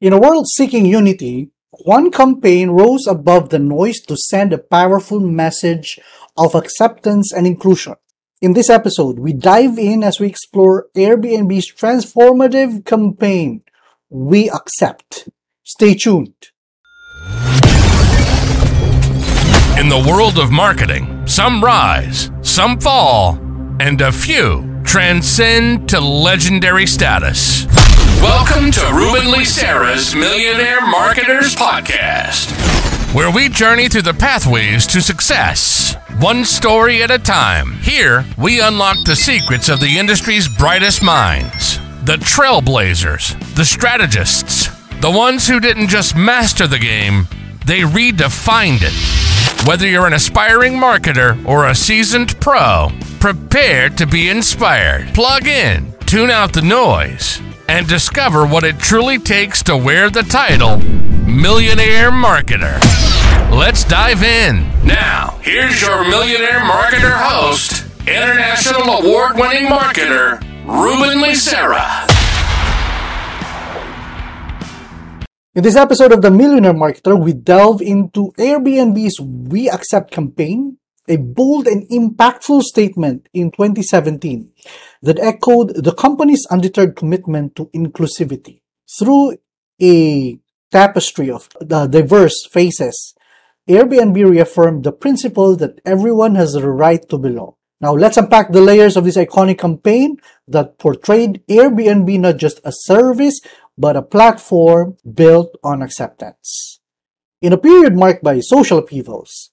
In a world seeking unity, one campaign rose above the noise to send a powerful message of acceptance and inclusion. In this episode, we dive in as we explore Airbnb's transformative campaign, We Accept. Stay tuned. In the world of marketing, some rise, some fall, and a few transcend to legendary status. Welcome to Ruben Licera's Millionaire Marketers Podcast, where we journey through the pathways to success, one story at a time. Here, we unlock the secrets of the industry's brightest minds the trailblazers, the strategists, the ones who didn't just master the game, they redefined it. Whether you're an aspiring marketer or a seasoned pro, prepare to be inspired. Plug in, tune out the noise and discover what it truly takes to wear the title Millionaire Marketer. Let's dive in. Now, here's your Millionaire Marketer host, International Award winning marketer, Ruben Licera. In this episode of The Millionaire Marketer, we delve into Airbnb's We Accept campaign, a bold and impactful statement in 2017 that echoed the company's undeterred commitment to inclusivity. Through a tapestry of uh, diverse faces, Airbnb reaffirmed the principle that everyone has the right to belong. Now let's unpack the layers of this iconic campaign that portrayed Airbnb not just a service, but a platform built on acceptance. In a period marked by social upheavals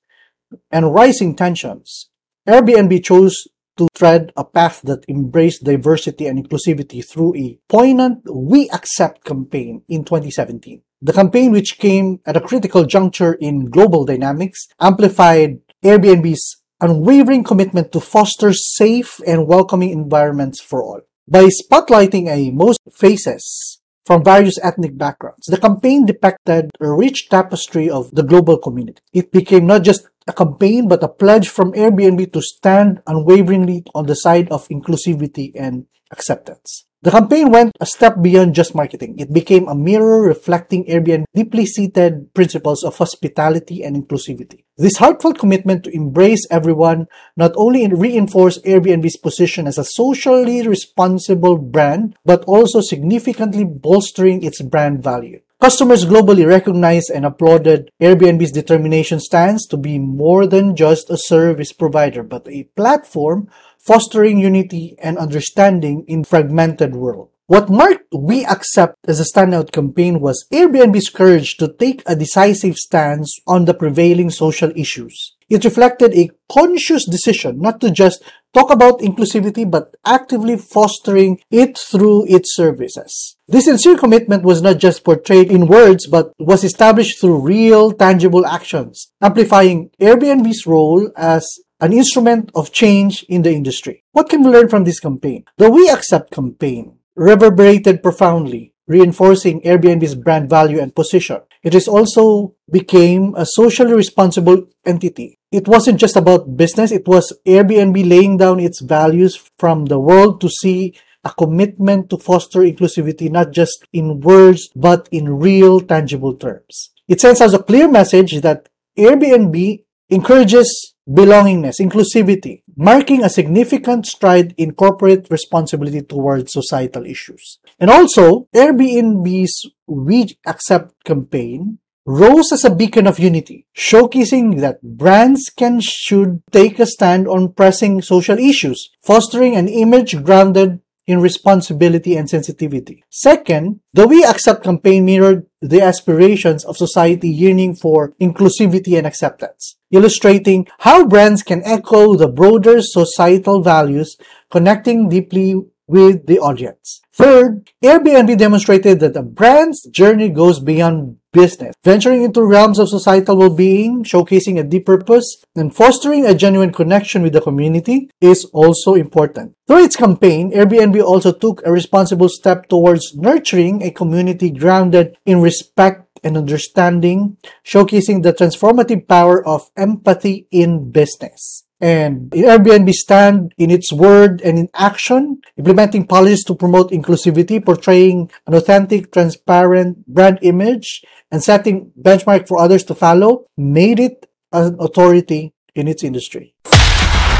and rising tensions, Airbnb chose to tread a path that embraced diversity and inclusivity through a poignant We Accept campaign in 2017. The campaign, which came at a critical juncture in global dynamics, amplified Airbnb's unwavering commitment to foster safe and welcoming environments for all. By spotlighting a most faces from various ethnic backgrounds, the campaign depicted a rich tapestry of the global community. It became not just a campaign but a pledge from Airbnb to stand unwaveringly on the side of inclusivity and acceptance. The campaign went a step beyond just marketing. It became a mirror reflecting Airbnb's deeply seated principles of hospitality and inclusivity. This heartfelt commitment to embrace everyone not only reinforced Airbnb's position as a socially responsible brand, but also significantly bolstering its brand value. Customers globally recognized and applauded Airbnb's determination stance to be more than just a service provider, but a platform fostering unity and understanding in fragmented world. What marked We Accept as a standout campaign was Airbnb's courage to take a decisive stance on the prevailing social issues. It reflected a conscious decision not to just talk about inclusivity but actively fostering it through its services. This sincere commitment was not just portrayed in words but was established through real, tangible actions, amplifying Airbnb's role as an instrument of change in the industry. What can we learn from this campaign? The We Accept campaign reverberated profoundly, reinforcing Airbnb's brand value and position. It is also became a socially responsible entity. It wasn't just about business, it was Airbnb laying down its values from the world to see a commitment to foster inclusivity not just in words but in real tangible terms. It sends us a clear message that Airbnb encourages belongingness, inclusivity, marking a significant stride in corporate responsibility towards societal issues. And also, Airbnb's We Accept campaign rose as a beacon of unity, showcasing that brands can should take a stand on pressing social issues, fostering an image grounded in responsibility and sensitivity. Second, the We Accept campaign mirrored the aspirations of society yearning for inclusivity and acceptance, illustrating how brands can echo the broader societal values, connecting deeply with the audience. Third, Airbnb demonstrated that a brand's journey goes beyond business, venturing into realms of societal well-being, showcasing a deep purpose, and fostering a genuine connection with the community is also important. Through its campaign, Airbnb also took a responsible step towards nurturing a community grounded in respect and understanding, showcasing the transformative power of empathy in business. And Airbnb stand in its word and in action, implementing policies to promote inclusivity, portraying an authentic, transparent brand image, and setting benchmark for others to follow, made it an authority in its industry.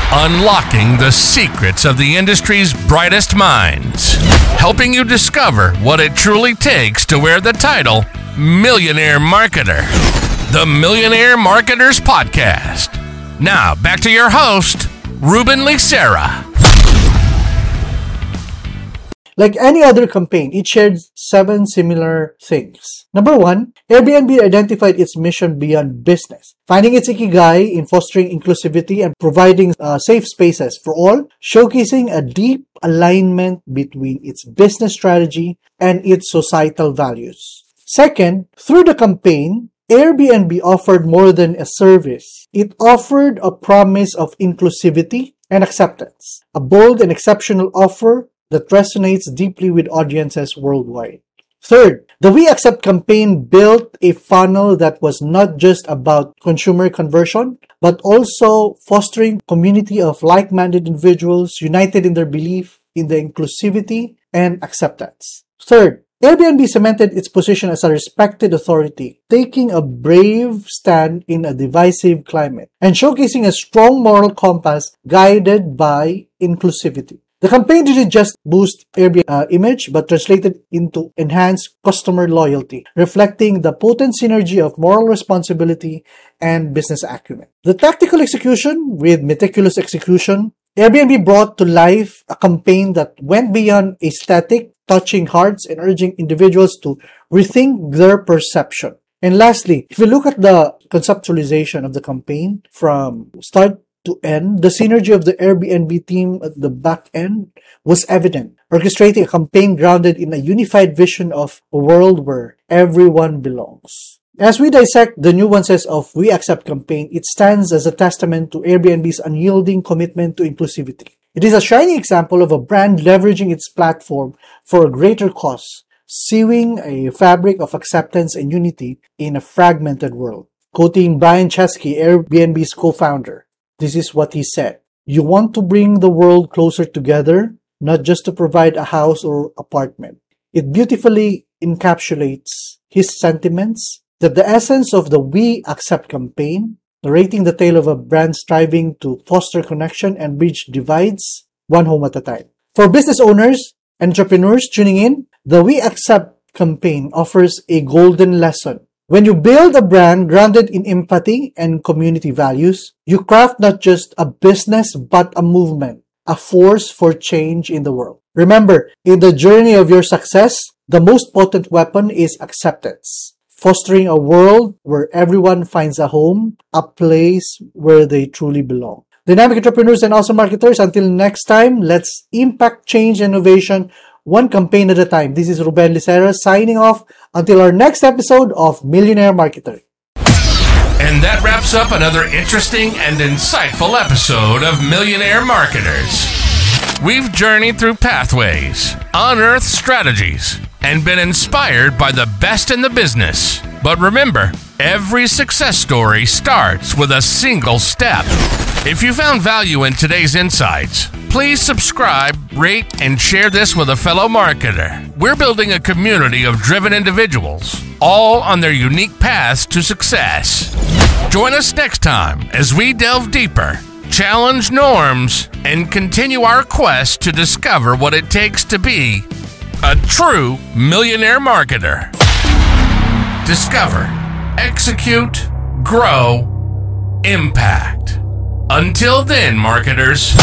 Unlocking the secrets of the industry's brightest minds, helping you discover what it truly takes to wear the title Millionaire Marketer. The Millionaire Marketers Podcast. Now, back to your host, Ruben Licera. Like any other campaign, it shared seven similar things. Number one, Airbnb identified its mission beyond business, finding its ikigai in fostering inclusivity and providing uh, safe spaces for all, showcasing a deep alignment between its business strategy and its societal values. Second, through the campaign, Airbnb offered more than a service. It offered a promise of inclusivity and acceptance, a bold and exceptional offer that resonates deeply with audiences worldwide. Third, the We Accept campaign built a funnel that was not just about consumer conversion, but also fostering community of like-minded individuals united in their belief in the inclusivity and acceptance. Third, Airbnb cemented its position as a respected authority, taking a brave stand in a divisive climate and showcasing a strong moral compass guided by inclusivity. The campaign didn't just boost Airbnb uh, image, but translated into enhanced customer loyalty, reflecting the potent synergy of moral responsibility and business acumen. The tactical execution, with meticulous execution, Airbnb brought to life a campaign that went beyond aesthetic, touching hearts and urging individuals to rethink their perception. And lastly, if you look at the conceptualization of the campaign from start to end, the synergy of the Airbnb team at the back end was evident, orchestrating a campaign grounded in a unified vision of a world where everyone belongs. As we dissect the nuances of We Accept campaign, it stands as a testament to Airbnb's unyielding commitment to inclusivity. It is a shining example of a brand leveraging its platform for a greater cause, sewing a fabric of acceptance and unity in a fragmented world. Quoting Brian Chesky, Airbnb's co-founder, this is what he said. You want to bring the world closer together, not just to provide a house or apartment. It beautifully encapsulates his sentiments that the essence of the We Accept campaign, narrating the tale of a brand striving to foster connection and bridge divides one home at a time. For business owners, entrepreneurs tuning in, the We Accept campaign offers a golden lesson when you build a brand grounded in empathy and community values, you craft not just a business but a movement, a force for change in the world. Remember, in the journey of your success, the most potent weapon is acceptance. Fostering a world where everyone finds a home, a place where they truly belong. Dynamic entrepreneurs and awesome marketers, until next time, let's impact change innovation one campaign at a time. This is Ruben Licera signing off until our next episode of Millionaire Marketer. And that wraps up another interesting and insightful episode of Millionaire Marketers. We've journeyed through pathways, unearthed strategies, and been inspired by the best in the business. But remember, every success story starts with a single step. If you found value in today's insights, please subscribe, rate, and share this with a fellow marketer. We're building a community of driven individuals, all on their unique paths to success. Join us next time as we delve deeper, challenge norms, and continue our quest to discover what it takes to be a true millionaire marketer. Discover, execute, grow, impact. Until then, marketers.